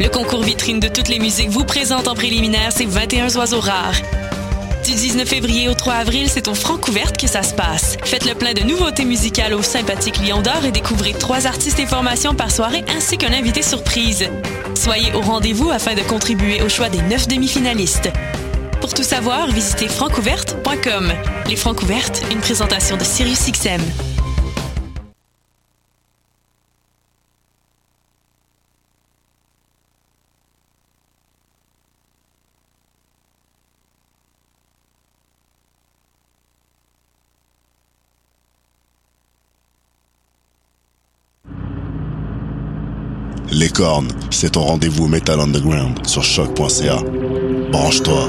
Le concours vitrine de toutes les musiques vous présente en préliminaire ces 21 oiseaux rares. Du 19 février au 3 avril, c'est au Francouverte que ça se passe. Faites le plein de nouveautés musicales au sympathique Lion d'Or et découvrez trois artistes et formations par soirée ainsi qu'un invité surprise. Soyez au rendez-vous afin de contribuer au choix des neuf demi-finalistes. Pour tout savoir, visitez francouverte.com. Les Francouvertes, une présentation de SiriusXM. C'est ton rendez-vous Metal Underground sur choc.ca. Branche-toi.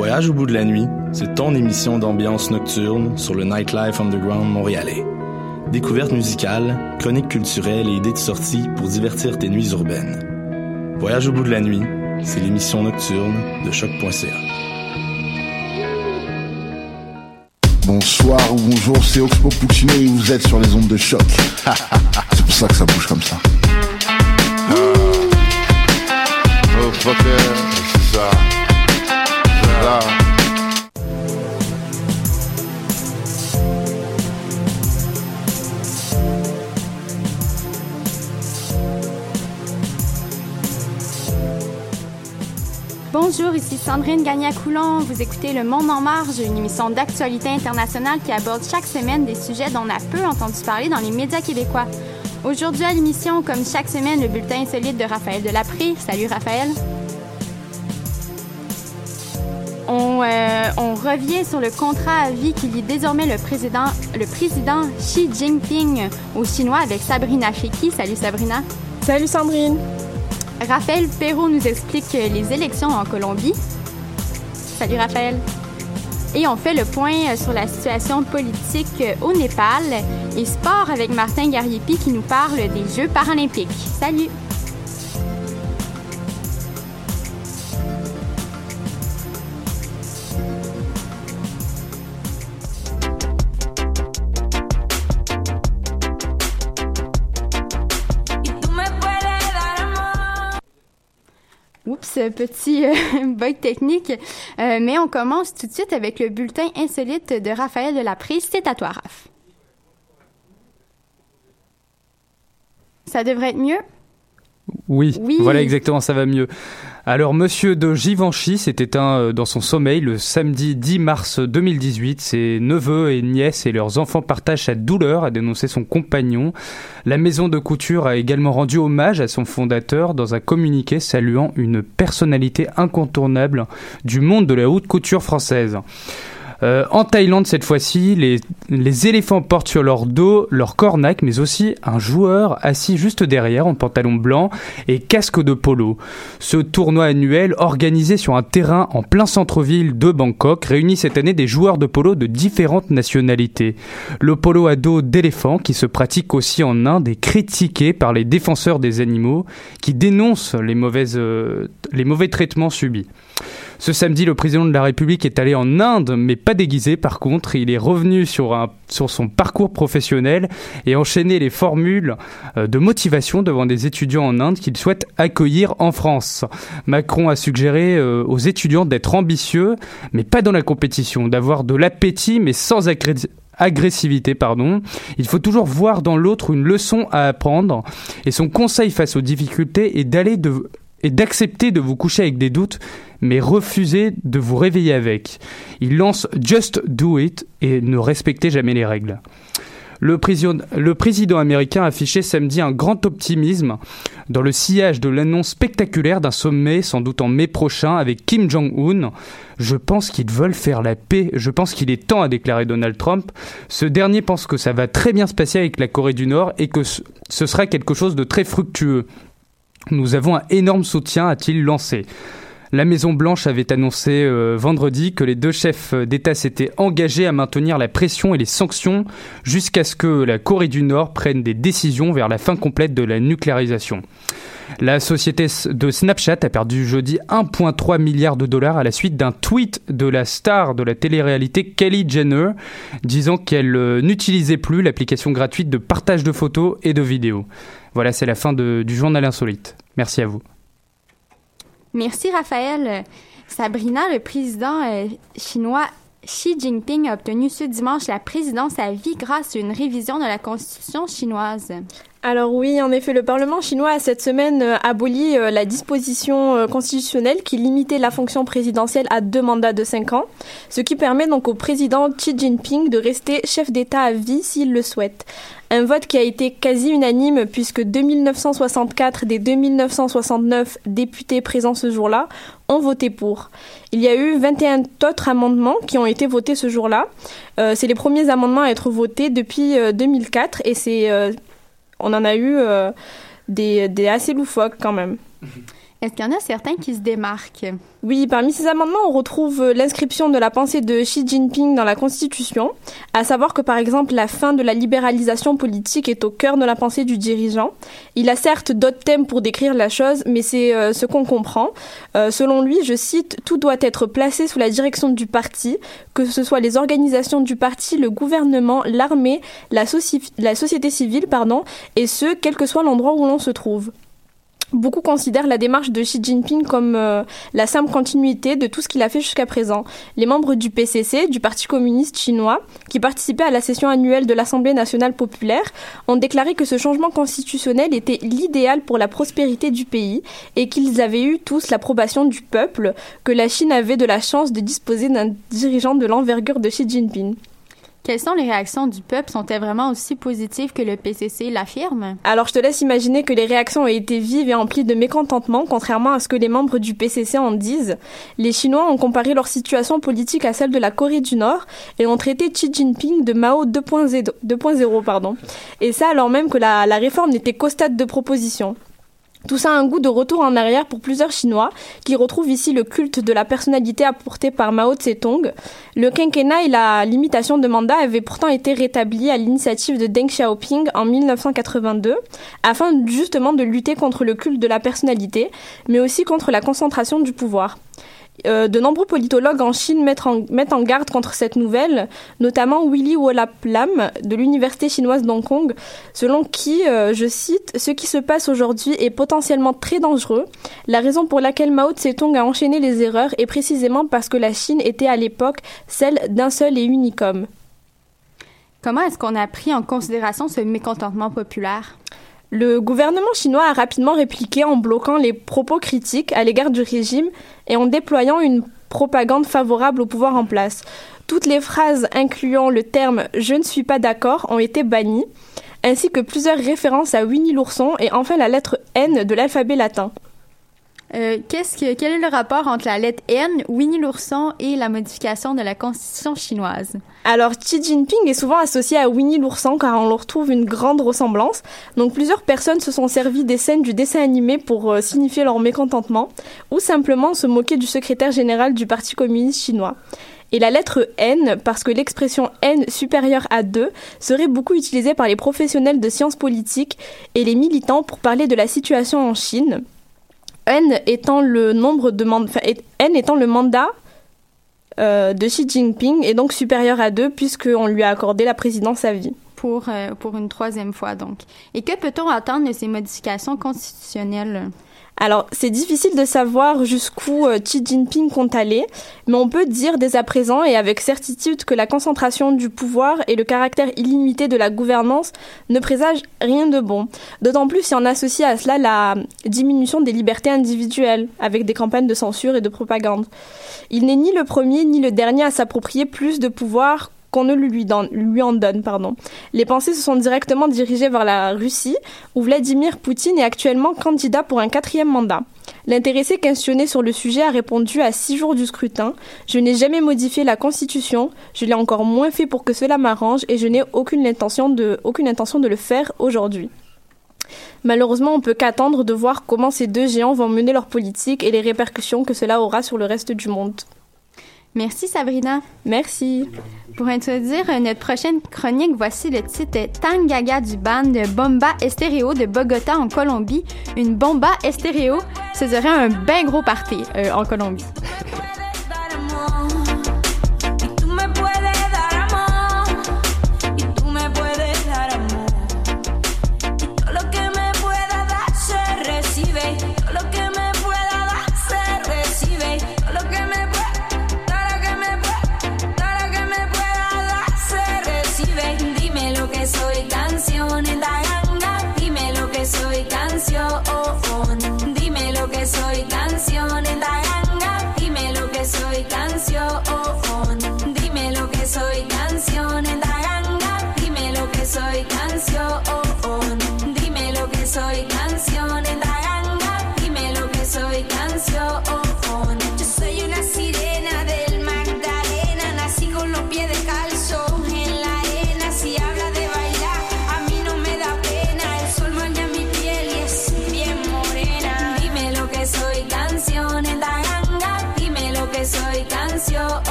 Voyage au bout de la nuit, c'est ton émission d'ambiance nocturne sur le Nightlife Underground montréalais. Découvertes musicales, chroniques culturelles et idées de sortie pour divertir tes nuits urbaines. Voyage au bout de la nuit, c'est l'émission nocturne de choc.ca. Bonsoir ou bonjour, c'est Oxpo Puccino et vous êtes sur les ondes de choc. c'est pour ça que ça bouge comme ça. Oh, fucker, c'est ça. Bonjour, ici Sandrine Gagnac-Coulon. Vous écoutez Le Monde en marge, une émission d'actualité internationale qui aborde chaque semaine des sujets dont on a peu entendu parler dans les médias québécois. Aujourd'hui à l'émission, comme chaque semaine, le bulletin insolite de Raphaël Delapré. Salut Raphaël. On, euh, on revient sur le contrat à vie qui lie désormais le président, le président Xi Jinping aux Chinois avec Sabrina Cheki. Salut Sabrina. Salut Sandrine. Raphaël Perrault nous explique les élections en Colombie. Salut Raphaël. Et on fait le point sur la situation politique au Népal et sport avec Martin Gariepi qui nous parle des Jeux paralympiques. Salut. Petit euh, bug technique. Euh, mais on commence tout de suite avec le bulletin insolite de Raphaël de la Prise. C'est à toi, Raph. Ça devrait être mieux? Oui, Oui. voilà exactement, ça va mieux. Alors, monsieur de Givenchy s'est éteint euh, dans son sommeil le samedi 10 mars 2018. Ses neveux et nièces et leurs enfants partagent sa douleur, a dénoncé son compagnon. La maison de couture a également rendu hommage à son fondateur dans un communiqué saluant une personnalité incontournable du monde de la haute couture française. Euh, en Thaïlande, cette fois-ci, les, éléphants portent sur leur dos leur cornac, mais aussi un joueur assis juste derrière en pantalon blanc et casque de polo. Ce tournoi annuel, organisé sur un terrain en plein centre-ville de Bangkok, réunit cette année des joueurs de polo de différentes nationalités. Le polo à dos d'éléphant, qui se pratique aussi en Inde, est critiqué par les défenseurs des animaux, qui dénoncent les, mauvaises, euh, les mauvais traitements subis. Ce samedi, le président de la République est allé en Inde, mais pas déguisé. Par contre, il est revenu sur, son parcours professionnel et enchaîné les formules euh, de motivation devant des étudiants en Inde qu'il souhaite accueillir en France. Macron a suggéré euh, aux étudiants d'être ambitieux, mais pas dans la compétition, d'avoir de l'appétit, mais sans agressivité, pardon. Il faut toujours voir dans l'autre une leçon à apprendre. Et son conseil face aux difficultés est d'aller de et d'accepter de vous coucher avec des doutes, mais refuser de vous réveiller avec. Il lance Just Do It et ne respectez jamais les règles. Le, le président américain affichait samedi un grand optimisme dans le sillage de l'annonce spectaculaire d'un sommet sans doute en mai prochain avec Kim Jong-un. Je pense qu'ils veulent faire la paix, je pense qu'il est temps, a déclaré Donald Trump. Ce dernier pense que ça va très bien se passer avec la Corée du Nord et que ce sera quelque chose de très fructueux. Nous avons un énorme soutien, a-t-il lancé. La Maison-Blanche avait annoncé euh, vendredi que les deux chefs d'État s'étaient engagés à maintenir la pression et les sanctions jusqu'à ce que la Corée du Nord prenne des décisions vers la fin complète de la nucléarisation. La société de Snapchat a perdu jeudi 1,3 milliard de dollars à la suite d'un tweet de la star de la télé-réalité Kelly Jenner disant qu'elle euh, n'utilisait plus l'application gratuite de partage de photos et de vidéos. Voilà, c'est la fin du journal insolite. Merci à vous. Merci Raphaël. Sabrina, le président euh, chinois Xi Jinping a obtenu ce dimanche la présidence à vie grâce à une révision de la constitution chinoise. Alors oui, en effet, le Parlement chinois a cette semaine euh, aboli euh, la disposition euh, constitutionnelle qui limitait la fonction présidentielle à deux mandats de cinq ans, ce qui permet donc au président Xi Jinping de rester chef d'État à vie s'il le souhaite. Un vote qui a été quasi unanime puisque 2964 des 2969 députés présents ce jour-là ont voté pour. Il y a eu 21 autres amendements qui ont été votés ce jour-là. c'est les premiers amendements à être votés depuis 2004 et c'est on en a eu euh, des, des assez loufoques quand même. Est-ce qu'il y en a certains qui se démarquent? Oui, parmi ces amendements, on retrouve euh, l'inscription de la pensée de Xi Jinping dans la Constitution, à savoir que par exemple la fin de la libéralisation politique est au cœur de la pensée du dirigeant. Il a certes d'autres thèmes pour décrire la chose, mais c'est euh, ce qu'on comprend. Euh, selon lui, je cite, Tout doit être placé sous la direction du parti, que ce soit les organisations du parti, le gouvernement, l'armée, la, société civile, et ce, quel que soit l'endroit où l'on se trouve. Beaucoup considèrent la démarche de Xi Jinping comme euh, la simple continuité de tout ce qu'il a fait jusqu'à présent. Les membres du PCC, du Parti communiste chinois, qui participaient à la session annuelle de l'Assemblée nationale populaire, ont déclaré que ce changement constitutionnel était l'idéal pour la prospérité du pays et qu'ils avaient eu tous l'approbation du peuple, que la Chine avait de la chance de disposer d'un dirigeant de l'envergure de Xi Jinping. Quelles sont les réactions du peuple? Sont-elles vraiment aussi positives que le PCC l'affirme? Alors, je te laisse imaginer que les réactions ont été vives et emplies de mécontentement, contrairement à ce que les membres du PCC en disent. Les Chinois ont comparé leur situation politique à celle de la Corée du Nord et ont traité Xi Jinping de Mao 2.0, pardon. Et ça alors même que la, la réforme n'était qu'au stade de proposition. Tout ça a un goût de retour en arrière pour plusieurs Chinois qui retrouvent ici le culte de la personnalité apportée par Mao Tse-tung. Le quinquennat et la limitation de mandat avaient pourtant été rétablis à l'initiative de Deng Xiaoping en 1982 afin justement de lutter contre le culte de la personnalité mais aussi contre la concentration du pouvoir. Euh, de nombreux politologues en Chine mettent en, garde contre cette nouvelle, notamment Willy Wolap Lam de l'université chinoise d'Hong Kong, selon qui, euh, je cite, ce qui se passe aujourd'hui est potentiellement très dangereux. La raison pour laquelle Mao Tse-tung a enchaîné les erreurs est précisément parce que la Chine était à l'époque celle d'un seul et unique homme. Comment est-ce qu'on a pris en considération ce mécontentement populaire? Le gouvernement chinois a rapidement répliqué en bloquant les propos critiques à l'égard du régime et en déployant une propagande favorable au pouvoir en place. Toutes les phrases incluant le terme Je ne suis pas d'accord ont été bannies, ainsi que plusieurs références à Winnie l'ourson et enfin la lettre N de l'alphabet latin. Euh, quel est le rapport entre la lettre N, Winnie l'ourson et la modification de la constitution chinoise? Alors, Xi Jinping est souvent associé à Winnie l'ourson car on leur trouve une grande ressemblance. Donc, plusieurs personnes se sont servis des scènes du dessin animé pour euh, signifier leur mécontentement ou simplement se moquer du secrétaire général du Parti communiste chinois et la lettre N parce que l'expression N supérieure à 2 serait beaucoup utilisée par les professionnels de sciences politiques et les militants pour parler de la situation en Chine. N étant le mandat euh, de Xi Jinping et donc supérieur à 2 puisqu'on lui a accordé la présidence à vie. Pour, euh, pour une troisième fois donc. Et que peut-on attendre de ces modifications constitutionnelles? Alors, c'est difficile de savoir jusqu'où euh, Xi Jinping compte aller, mais on peut dire dès à présent et avec certitude que la concentration du pouvoir et le caractère illimité de la gouvernance ne présagent rien de bon. D'autant plus si on associe à cela la diminution des libertés individuelles, avec des campagnes de censure et de propagande. Il n'est ni le premier ni le dernier à s'approprier plus de pouvoir qu'on ne lui, en donne. Pardon. Les pensées se sont directement dirigées vers la Russie, où Vladimir Poutine est actuellement candidat pour un quatrième mandat. L'intéressé questionné sur le sujet a répondu à six jours du scrutin Je n'ai jamais modifié la Constitution, je l'ai encore moins fait pour que cela m'arrange et je n'ai aucune intention de, aucune intention de le faire aujourd'hui. Malheureusement, on peut qu'attendre de voir comment ces deux géants vont mener leur politique et les répercussions que cela aura sur le reste du monde. Merci Sabrina. Merci. Pour introduire notre prochaine chronique, voici le titre Tangaga du band Bomba Estéreo de Bogota en Colombie. Une bomba estéreo, ce serait un bien gros party euh, en Colombie.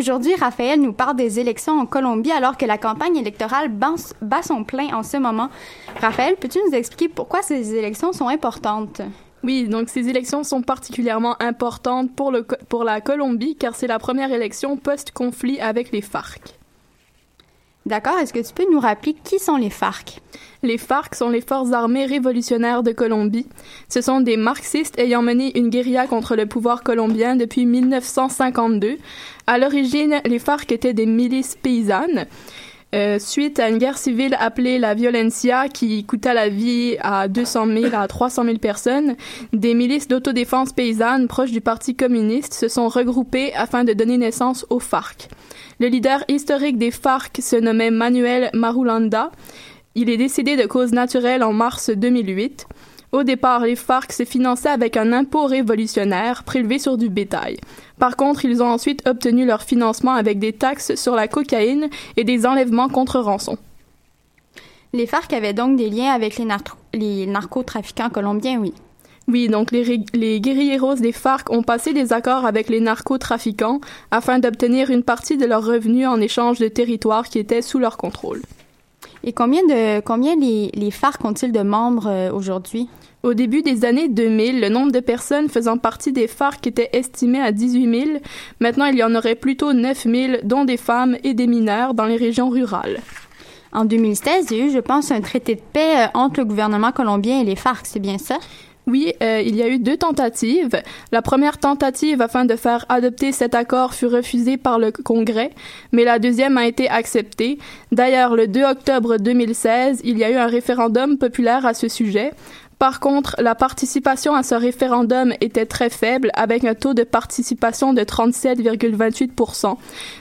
Aujourd'hui, Raphaël nous parle des élections en Colombie alors que la campagne électorale bat son plein en ce moment. Raphaël, peux-tu nous expliquer pourquoi ces élections sont importantes? Oui, donc ces élections sont particulièrement importantes pour, le, pour la Colombie car c'est la première élection post-conflit avec les FARC. D'accord, est-ce que tu peux nous rappeler qui sont les FARC? Les FARC sont les forces armées révolutionnaires de Colombie. Ce sont des marxistes ayant mené une guérilla contre le pouvoir colombien depuis 1952. À l'origine, les FARC étaient des milices paysannes. Euh, suite à une guerre civile appelée la Violencia qui coûta la vie à 200 000 à 300 000 personnes, des milices d'autodéfense paysannes proches du Parti communiste se sont regroupées afin de donner naissance aux FARC. Le leader historique des FARC se nommait Manuel Marulanda. Il est décédé de cause naturelle en mars 2008. Au départ, les FARC se finançaient avec un impôt révolutionnaire prélevé sur du bétail. Par contre, ils ont ensuite obtenu leur financement avec des taxes sur la cocaïne et des enlèvements contre rançon. Les FARC avaient donc des liens avec les, les narcotrafiquants colombiens, oui. Oui, donc les, les guérilleros des FARC ont passé des accords avec les narcotrafiquants afin d'obtenir une partie de leurs revenus en échange de territoires qui étaient sous leur contrôle. Et combien de combien les, les FARC ont-ils de membres euh, aujourd'hui? Au début des années 2000, le nombre de personnes faisant partie des FARC était estimé à 18 000. Maintenant, il y en aurait plutôt 9 000, dont des femmes et des mineurs dans les régions rurales. En 2016, il y a eu, je pense, un traité de paix euh, entre le gouvernement colombien et les FARC, c'est bien ça? Oui, euh, il y a eu deux tentatives. La première tentative afin de faire adopter cet accord fut refusée par le Congrès, mais la deuxième a été acceptée. D'ailleurs, le 2 octobre 2016, il y a eu un référendum populaire à ce sujet. Par contre, la participation à ce référendum était très faible, avec un taux de participation de 37,28%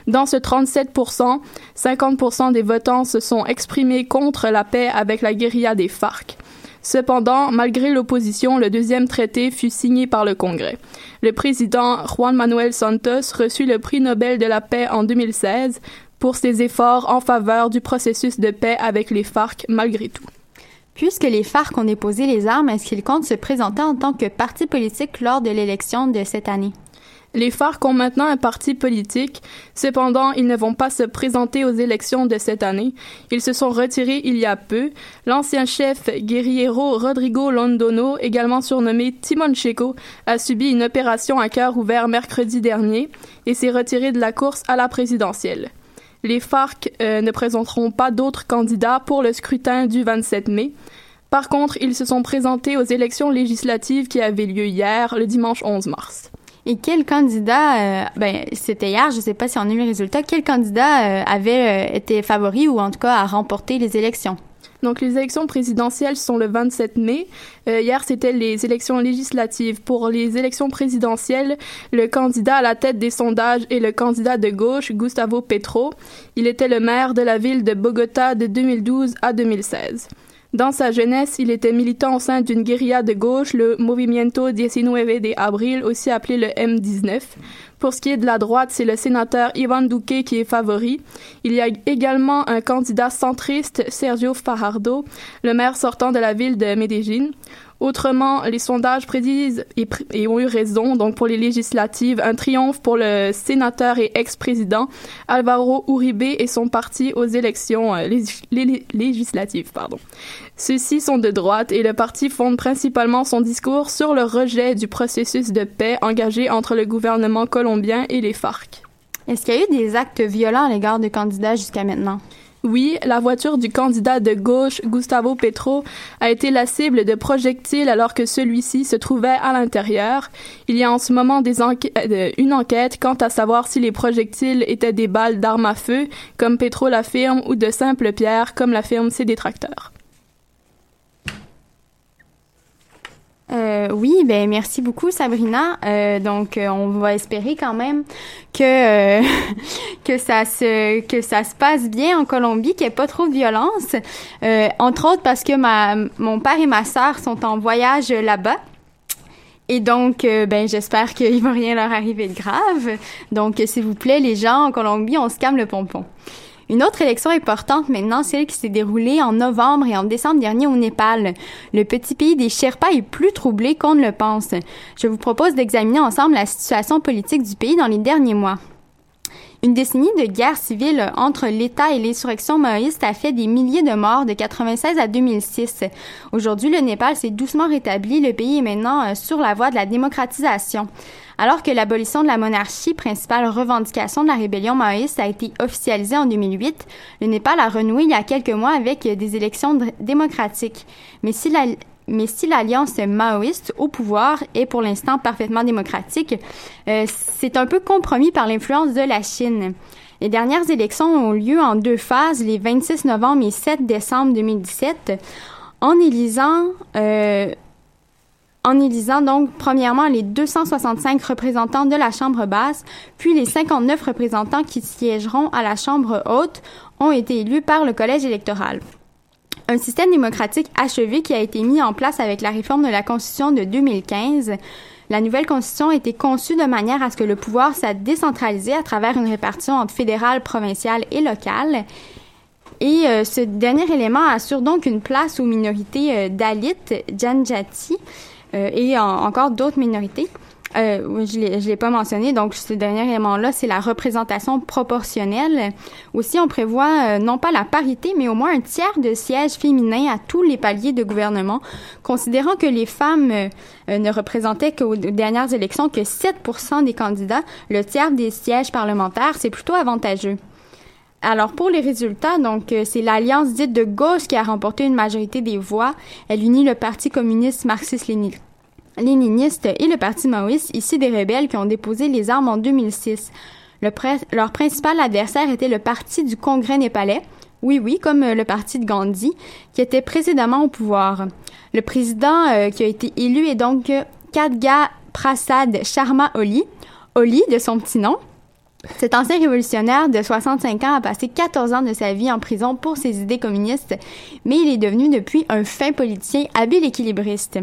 Dans ce 37% 50% des votants se sont exprimés contre la paix avec la guérilla des FARC. Cependant, malgré l'opposition, le deuxième traité fut signé par le Congrès. Le président Juan Manuel Santos reçut le prix Nobel de la paix en 2016 pour ses efforts en faveur du processus de paix avec les FARC malgré tout. Puisque les FARC ont déposé les armes, est-ce qu'ils comptent se présenter en tant que parti politique lors de l'élection de cette année? Les FARC ont maintenant un parti politique. Cependant, ils ne vont pas se présenter aux élections de cette année. Ils se sont retirés il y a peu. L'ancien chef guerriero Rodrigo Londono, également surnommé Timon Checo, a subi une opération à cœur ouvert mercredi dernier et s'est retiré de la course à la présidentielle. Les FARC euh, ne présenteront pas d'autres candidats pour le scrutin du 27 mai. Par contre, ils se sont présentés aux élections législatives qui avaient lieu hier, le dimanche 11 mars. Et quel candidat, euh, ben c'était hier, je ne sais pas si on a eu le résultat, quel candidat euh, avait été favori ou en tout cas a remporté les élections? Donc, les élections présidentielles sont le 27 mai. Euh, hier, c'était les élections législatives. Pour les élections présidentielles, le candidat à la tête des sondages est le candidat de gauche, Gustavo Petro. Il était le maire de la ville de Bogota de 2012 à 2016. Dans sa jeunesse, il était militant au sein d'une guérilla de gauche, le Movimiento 19 de Abril, aussi appelé le M19. Pour ce qui est de la droite, c'est le sénateur Ivan Duque qui est favori. Il y a également un candidat centriste, Sergio Fajardo, le maire sortant de la ville de Medellín. Autrement, les sondages prédisent et, ont eu raison. Donc, pour les législatives, un triomphe pour le sénateur et ex-président Alvaro Uribe et son parti aux élections euh, législatives. Pardon. Ceux-ci sont de droite et le parti fonde principalement son discours sur le rejet du processus de paix engagé entre le gouvernement colombien et les FARC. Est-ce qu'il y a eu des actes violents à l'égard de candidats jusqu'à maintenant? Oui, la voiture du candidat de gauche, Gustavo Petro, a été la cible de projectiles alors que celui-ci se trouvait à l'intérieur. Il y a en ce moment euh, une enquête quant à savoir si les projectiles étaient des balles d'armes à feu, comme Petro l'affirme, ou de simples pierres, comme l'affirment ses détracteurs. Euh, oui, ben merci beaucoup Sabrina. Euh, donc euh, on va espérer quand même que que ça se que ça se passe bien en Colombie, qu'il n'y ait pas trop de violence. entre autres parce que ma mon père et ma sœur sont en voyage là-bas. Et donc, ben, j'espère qu'il va rien leur arriver de grave. Donc, s'il vous plaît, les gens en Colombie, on se calme le pompon. Une autre élection importante maintenant, celle qui s'est déroulée en novembre et en décembre dernier au Népal. Le petit pays des Sherpas est plus troublé qu'on ne le pense. Je vous propose d'examiner ensemble la situation politique du pays dans les derniers mois. Une décennie de guerre civile entre l'État et l'insurrection maoïste a fait des milliers de morts de 96 à 2006. Aujourd'hui, le Népal s'est doucement rétabli. Le pays est maintenant euh, sur la voie de la démocratisation. Alors que l'abolition de la monarchie, principale revendication de la rébellion maoïste, a été officialisée en 2008, le Népal a renoué il y a quelques mois avec des élections démocratiques. Mais si la, mais si l'alliance maoïste au pouvoir est pour l'instant parfaitement démocratique, euh, c'est un peu compromis par l'influence de la Chine. Les dernières élections ont lieu en deux phases, les 26 novembre et 7 décembre 2017. En élisant euh, en élisant donc premièrement les 265 représentants de la Chambre basse, puis les 59 représentants qui siégeront à la Chambre haute ont été élus par le collège électoral. Un système démocratique achevé qui a été mis en place avec la réforme de la Constitution de 2015. La nouvelle Constitution a été conçue de manière à ce que le pouvoir soit décentralisé à travers une répartition entre fédéral, provincial et local. Et euh, ce dernier élément assure donc une place aux minorités euh, Janjati, euh, et encore d'autres minorités. Euh, je ne l'ai pas mentionné, donc ce dernier élément-là, c'est la représentation proportionnelle. Aussi, on prévoit euh, non pas la parité, mais au moins un tiers de sièges féminins à tous les paliers de gouvernement, considérant que les femmes ne représentaient qu'aux dernières élections que 7% des candidats, le tiers des sièges parlementaires, c'est plutôt avantageux. Alors pour les résultats, donc euh, c'est l'alliance dite de gauche qui a remporté une majorité des voix. Elle unit le Parti communiste marxiste léniniste et le Parti maoïste, ici des rebelles qui ont déposé les armes en 2006. Le leur principal adversaire était le Parti du Congrès népalais, oui, oui, comme euh, le parti de Gandhi, qui était précédemment au pouvoir. Le président euh, qui a été élu est donc Kadga Prasad Sharma Oli, Oli de son petit nom. Cet ancien révolutionnaire de 65 ans a passé 14 ans de sa vie en prison pour ses idées communistes, mais il est devenu depuis un fin politicien habile équilibriste.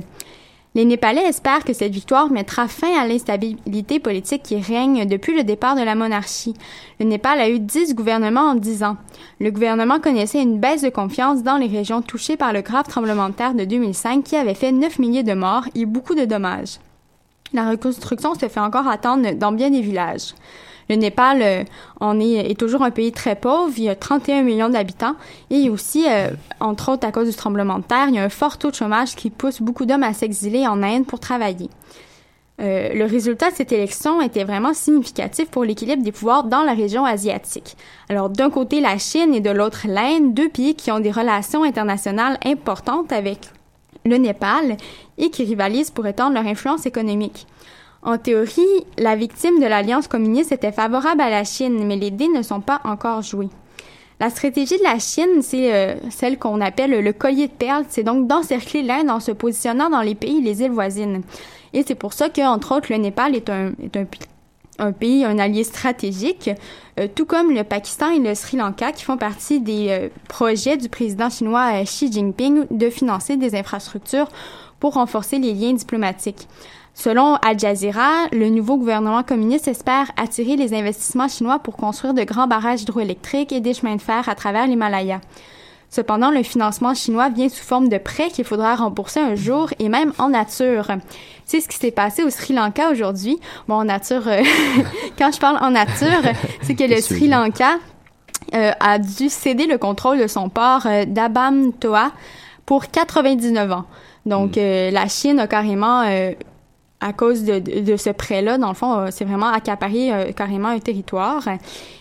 Les Népalais espèrent que cette victoire mettra fin à l'instabilité politique qui règne depuis le départ de la monarchie. Le Népal a eu dix gouvernements en dix ans. Le gouvernement connaissait une baisse de confiance dans les régions touchées par le grave tremblement de terre de 2005 qui avait fait 9 milliers de morts et beaucoup de dommages. La reconstruction se fait encore attendre dans bien des villages. Le Népal euh, est, toujours un pays très pauvre. Il y a 31 millions d'habitants. Et aussi, euh, entre autres à cause du tremblement de terre, il y a un fort taux de chômage qui pousse beaucoup d'hommes à s'exiler en Inde pour travailler. Euh, le résultat de cette élection était vraiment significatif pour l'équilibre des pouvoirs dans la région asiatique. Alors d'un côté la Chine et de l'autre l'Inde, deux pays qui ont des relations internationales importantes avec le Népal et qui rivalisent pour étendre leur influence économique. En théorie, la victime de l'Alliance communiste était favorable à la Chine, mais les dés ne sont pas encore joués. La stratégie de la Chine, c'est euh, celle qu'on appelle le collier de perles, c'est donc d'encercler l'Inde en se positionnant dans les pays et les îles voisines. Et c'est pour ça qu'entre autres, le Népal est un, pays, un allié stratégique, euh, tout comme le Pakistan et le Sri Lanka, qui font partie des euh, projets du président chinois Xi Jinping de financer des infrastructures pour renforcer les liens diplomatiques. Selon Al Jazeera, le nouveau gouvernement communiste espère attirer les investissements chinois pour construire de grands barrages hydroélectriques et des chemins de fer à travers l'Himalaya. Cependant, le financement chinois vient sous forme de prêts qu'il faudra rembourser un jour et même en nature. C'est ce qui s'est passé au Sri Lanka aujourd'hui. Bon, en nature, euh, quand je parle en nature, c'est que le Sri Lanka euh, a dû céder le contrôle de son port euh, d'Abam Toa pour 99 ans. Donc, hmm. la Chine a carrément à cause de, ce prêt-là, dans le fond, euh, c'est vraiment accaparé euh, carrément un territoire.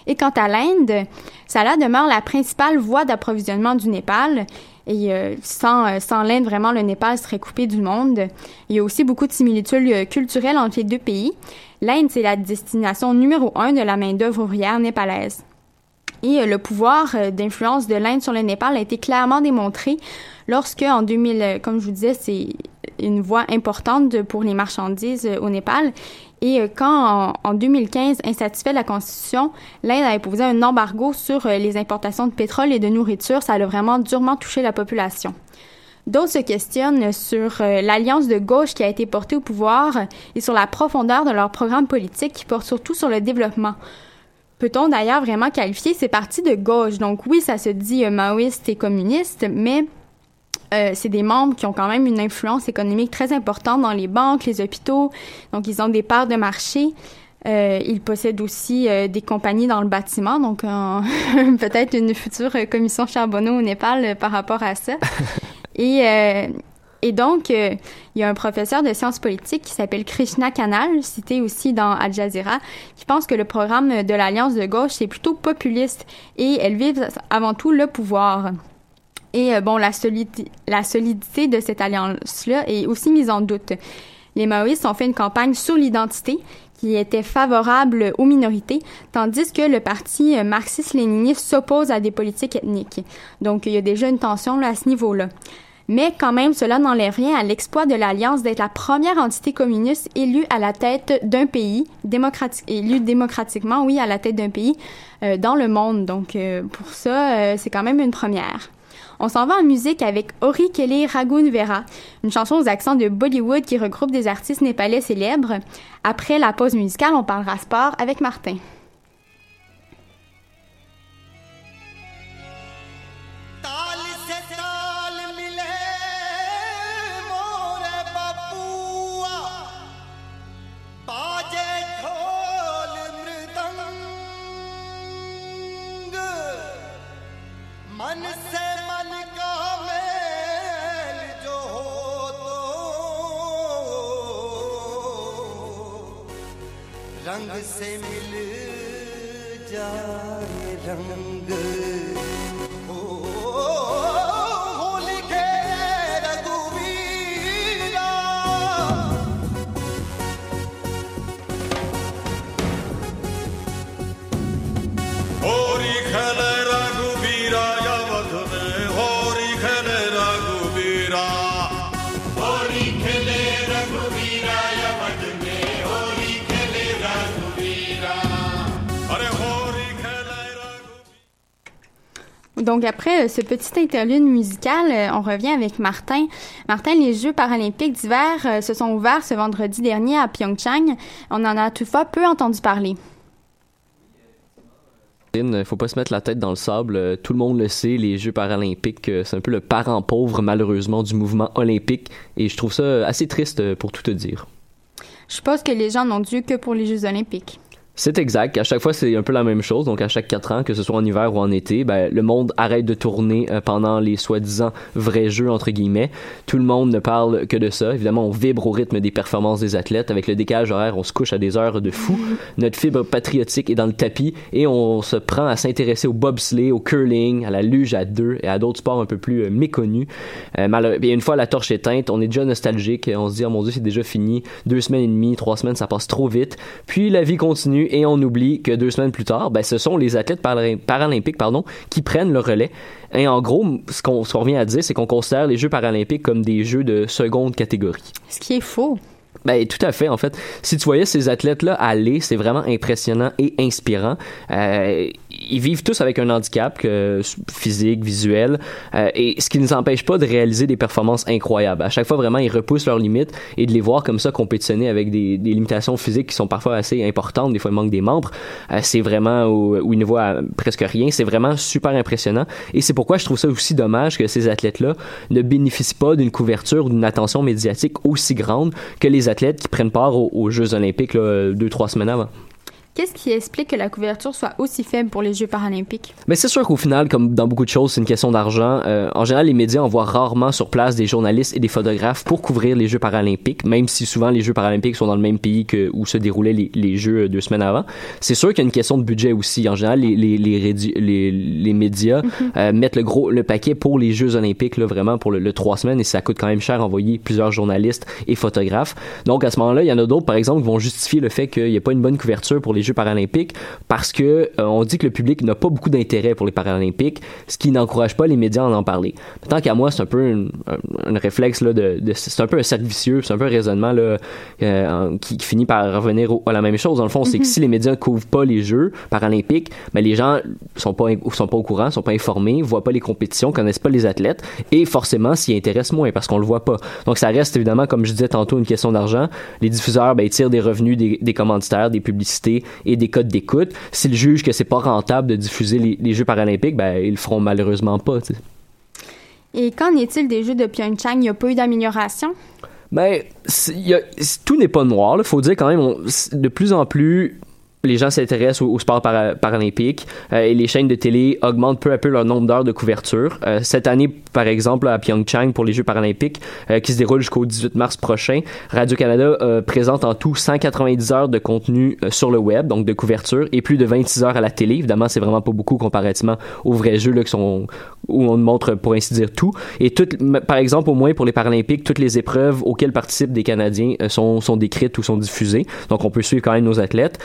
Et quant à l'Inde, là demeure la principale voie d'approvisionnement du Népal. Et euh, sans, sans l'Inde, vraiment, le Népal serait coupé du monde. Il y a aussi beaucoup de similitudes culturelles entre les deux pays. L'Inde, c'est la destination numéro un de la main-d'œuvre ouvrière népalaise. Et le pouvoir d'influence de l'Inde sur le Népal a été clairement démontré lorsque, en 2000, comme je vous disais, c'est une voie importante pour les marchandises euh, au Népal. Et euh, quand, en, 2015, insatisfait de la Constitution, l'Inde a imposé un embargo sur euh, les importations de pétrole et de nourriture, ça a vraiment durement touché la population. D'autres se questionnent sur l'alliance de gauche qui a été portée au pouvoir et sur la profondeur de leur programme politique qui porte surtout sur le développement. Peut-on d'ailleurs vraiment qualifier ces partis de gauche? Donc oui, ça se dit maoïste et communiste, mais euh, c'est des membres qui ont quand même une influence économique très importante dans les banques, les hôpitaux. Donc, ils ont des parts de marché. Euh, ils possèdent aussi euh, des compagnies dans le bâtiment, donc peut-être une future commission Charbonneau au Népal par rapport à ça. Et, et donc, il y a un professeur de sciences politiques qui s'appelle Krishna Kanal, cité aussi dans Al Jazeera, qui pense que le programme de l'Alliance de gauche, c'est plutôt populiste et elle vise avant tout le pouvoir. Et euh, bon, la, solidité de cette alliance-là est aussi mise en doute. Les maoïstes ont fait une campagne sur l'identité qui était favorable aux minorités, tandis que le parti euh, marxiste-léniniste s'oppose à des politiques ethniques. Donc, il y a déjà une tension là, à ce niveau-là. Mais quand même, cela n'enlève rien à l'exploit de l'Alliance d'être la première entité communiste élue à la tête d'un pays, élue démocratiquement, oui, à la tête d'un pays euh, dans le monde. Donc, pour ça, c'est quand même une première. On s'en va en musique avec Ori Kelly Ragun Vera, une chanson aux accents de Bollywood qui regroupe des artistes népalais célèbres. Après la pause musicale, on parlera sport avec Martin. रंग से मिल जाए रंग। Donc après euh, ce petit interlude musical, euh, on revient avec Martin. Martin, les Jeux paralympiques d'hiver euh, se sont ouverts ce vendredi dernier à Pyeongchang. On en a toutefois peu entendu parler. Il faut pas se mettre la tête dans le sable. Tout le monde le sait, les Jeux paralympiques, c'est un peu le parent pauvre, malheureusement, du mouvement olympique. Et je trouve ça assez triste pour tout te dire. Je suppose que les gens n'ont dû que pour les Jeux olympiques. C'est exact. À chaque fois, c'est un peu la même chose. Donc, à chaque quatre ans, que ce soit en hiver ou en été, ben, le monde arrête de tourner euh, pendant les soi-disant vrais jeux, entre guillemets. Tout le monde ne parle que de ça. Évidemment, on vibre au rythme des performances des athlètes. Avec le décalage horaire, on se couche à des heures de fou. Notre fibre patriotique est dans le tapis et on se prend à s'intéresser au bobsleigh, au curling, à la luge à deux et à d'autres sports un peu plus euh, méconnus. Euh, et une fois la torche éteinte, on est déjà nostalgique. On se dit, oh mon dieu, c'est déjà fini. Deux semaines et demie, trois semaines, ça passe trop vite. Puis la vie continue et on oublie que deux semaines plus tard, ben, ce sont les athlètes para- paralympiques pardon, qui prennent le relais. Et en gros, ce qu'on qu'on revient à dire, c'est qu'on considère les Jeux paralympiques comme des jeux de seconde catégorie. Ce qui est faux. Ben, tout à fait, en fait. Si tu voyais ces athlètes-là aller, c'est vraiment impressionnant et inspirant. Euh, ils vivent tous avec un handicap que, physique, visuel, euh, et ce qui ne les empêche pas de réaliser des performances incroyables. À chaque fois, vraiment, ils repoussent leurs limites et de les voir comme ça compétitionner avec des, des limitations physiques qui sont parfois assez importantes. Des fois, il manque des membres. Euh, c'est vraiment où, où ils ne voient presque rien. C'est vraiment super impressionnant. Et c'est pourquoi je trouve ça aussi dommage que ces athlètes-là ne bénéficient pas d'une couverture ou d'une attention médiatique aussi grande que les athlètes qui prennent part aux, aux Jeux olympiques là, deux, trois semaines avant. Qu'est-ce qui explique que la couverture soit aussi faible pour les Jeux paralympiques? Mais c'est sûr qu'au final, comme dans beaucoup de choses, c'est une question d'argent. Euh, en général, les médias envoient rarement sur place des journalistes et des photographes pour couvrir les Jeux paralympiques, même si souvent les Jeux paralympiques sont dans le même pays que où se déroulaient les, les Jeux euh, deux semaines avant. C'est sûr qu'il y a une question de budget aussi. En général, les, les, les, les, médias euh, mettent le gros le paquet pour les Jeux olympiques, là, vraiment pour le, le trois semaines, et ça coûte quand même cher envoyer plusieurs journalistes et photographes. Donc à ce moment-là, il y en a d'autres, par exemple, qui vont justifier le fait qu'il n'y a pas une bonne couverture pour les Jeux paralympiques parce que euh, on dit que le public n'a pas beaucoup d'intérêt pour les paralympiques, ce qui n'encourage pas les médias à en parler. Tant qu'à moi, c'est un peu un, un- un réflexe là de, de- c'est un peu un cercle vicieux, c'est un peu un raisonnement là euh, qui, qui finit par revenir au- à la même chose. Dans le fond, c'est que Mhm. si les médias ne couvrent pas les Jeux paralympiques, mais les gens sont pas sont pas au courant, sont pas informés, voient pas les compétitions, connaissent pas les athlètes et forcément s'y intéressent moins parce qu'on le voit pas. Donc ça reste évidemment, comme je disais tantôt, une question d'argent. Les diffuseurs, ben, ils tirent des revenus des, des commanditaires, des publicités et des codes d'écoute. S'ils jugent que c'est pas rentable de diffuser les, les Jeux paralympiques, ben ils le feront malheureusement pas. Et qu'en est-il des Jeux de Pyeongchang? Il n'y a pas eu d'amélioration? Ben, y a- tout n'est pas noir. Il faut dire quand même, on- de plus en plus, les gens s'intéressent au, au sport para- paralympique euh, et les chaînes de télé augmentent peu à peu leur nombre d'heures de couverture. Euh, cette année, par exemple, à Pyeongchang pour les Jeux paralympiques euh, qui se déroulent jusqu'au 18 mars prochain, Radio-Canada présente en tout 190 heures de contenu sur le web, donc de couverture, et plus de 26 heures à la télé. Évidemment, c'est vraiment pas beaucoup comparativement aux vrais jeux là, qui sont, où on montre, pour ainsi dire, tout. Et toutes, m- par exemple, au moins pour les Paralympiques, toutes les épreuves auxquelles participent des Canadiens sont, sont décrites ou sont diffusées. Donc, on peut suivre quand même nos athlètes.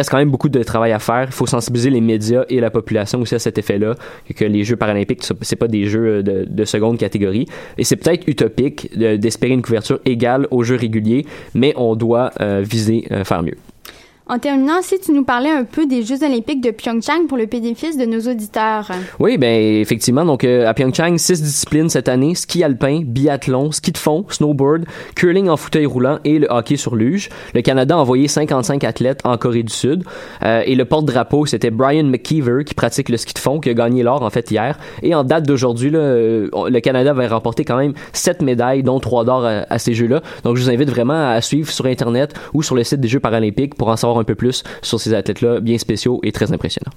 Reste quand même beaucoup de travail à faire. Il faut sensibiliser les médias et la population aussi à cet effet-là, que- les Jeux paralympiques, c'est- pas des jeux de, de seconde catégorie. Et c'est peut-être utopique de- d'espérer une couverture égale aux jeux réguliers, mais on doit euh, viser euh, faire mieux. En terminant, si tu nous parlais un peu des Jeux olympiques de Pyeongchang pour le bénéfice de nos auditeurs. Oui, ben effectivement. Donc euh, à Pyeongchang, six disciplines cette année ski alpin, biathlon, ski de fond, snowboard, curling en fauteuil roulant et le hockey sur luge. Le Canada a envoyé 55 athlètes en Corée du Sud Euh, et le porte-drapeau c'était Brian McKeever qui pratique le ski de fond qui a gagné l'or en fait hier. Et en date d'aujourd'hui, euh, le Canada va remporter quand même sept médailles, dont trois d'or à, à ces Jeux-là. Donc je vous invite vraiment à suivre sur internet ou sur le site des Jeux paralympiques pour en savoir un peu plus sur ces athlètes-là bien spéciaux et très impressionnants.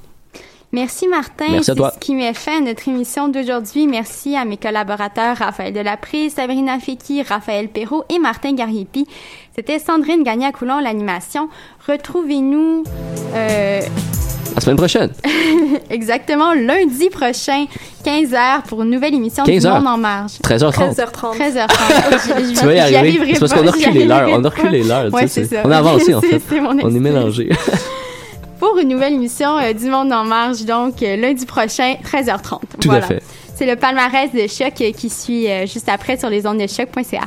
Merci Martin. Merci à toi. C'est ce qui met fin à notre émission d'aujourd'hui. Merci à mes collaborateurs Raphaël Delapré, Sabrina Feki, Raphaël Perrault et Martin Gariepi. C'était Sandrine Gagné-Coulon, l'animation. Retrouvez-nous euh, la semaine prochaine. exactement lundi prochain, 15h, pour une nouvelle émission 15 du. Monde en marge. 13h30. 13h30. 13h30. Tu vas y arriver. C'est parce qu'on a reculé l'heure. On a reculé l'heure. tu Ouais, sais, c'est ça. On a avancé, en fait. c'est mon On est mélangé. pour une nouvelle émission euh, du Monde en marge, donc euh, lundi prochain, 13h30. Tout à fait. C'est le palmarès de Choc euh, qui suit euh, juste après sur les ondes de choc.ca.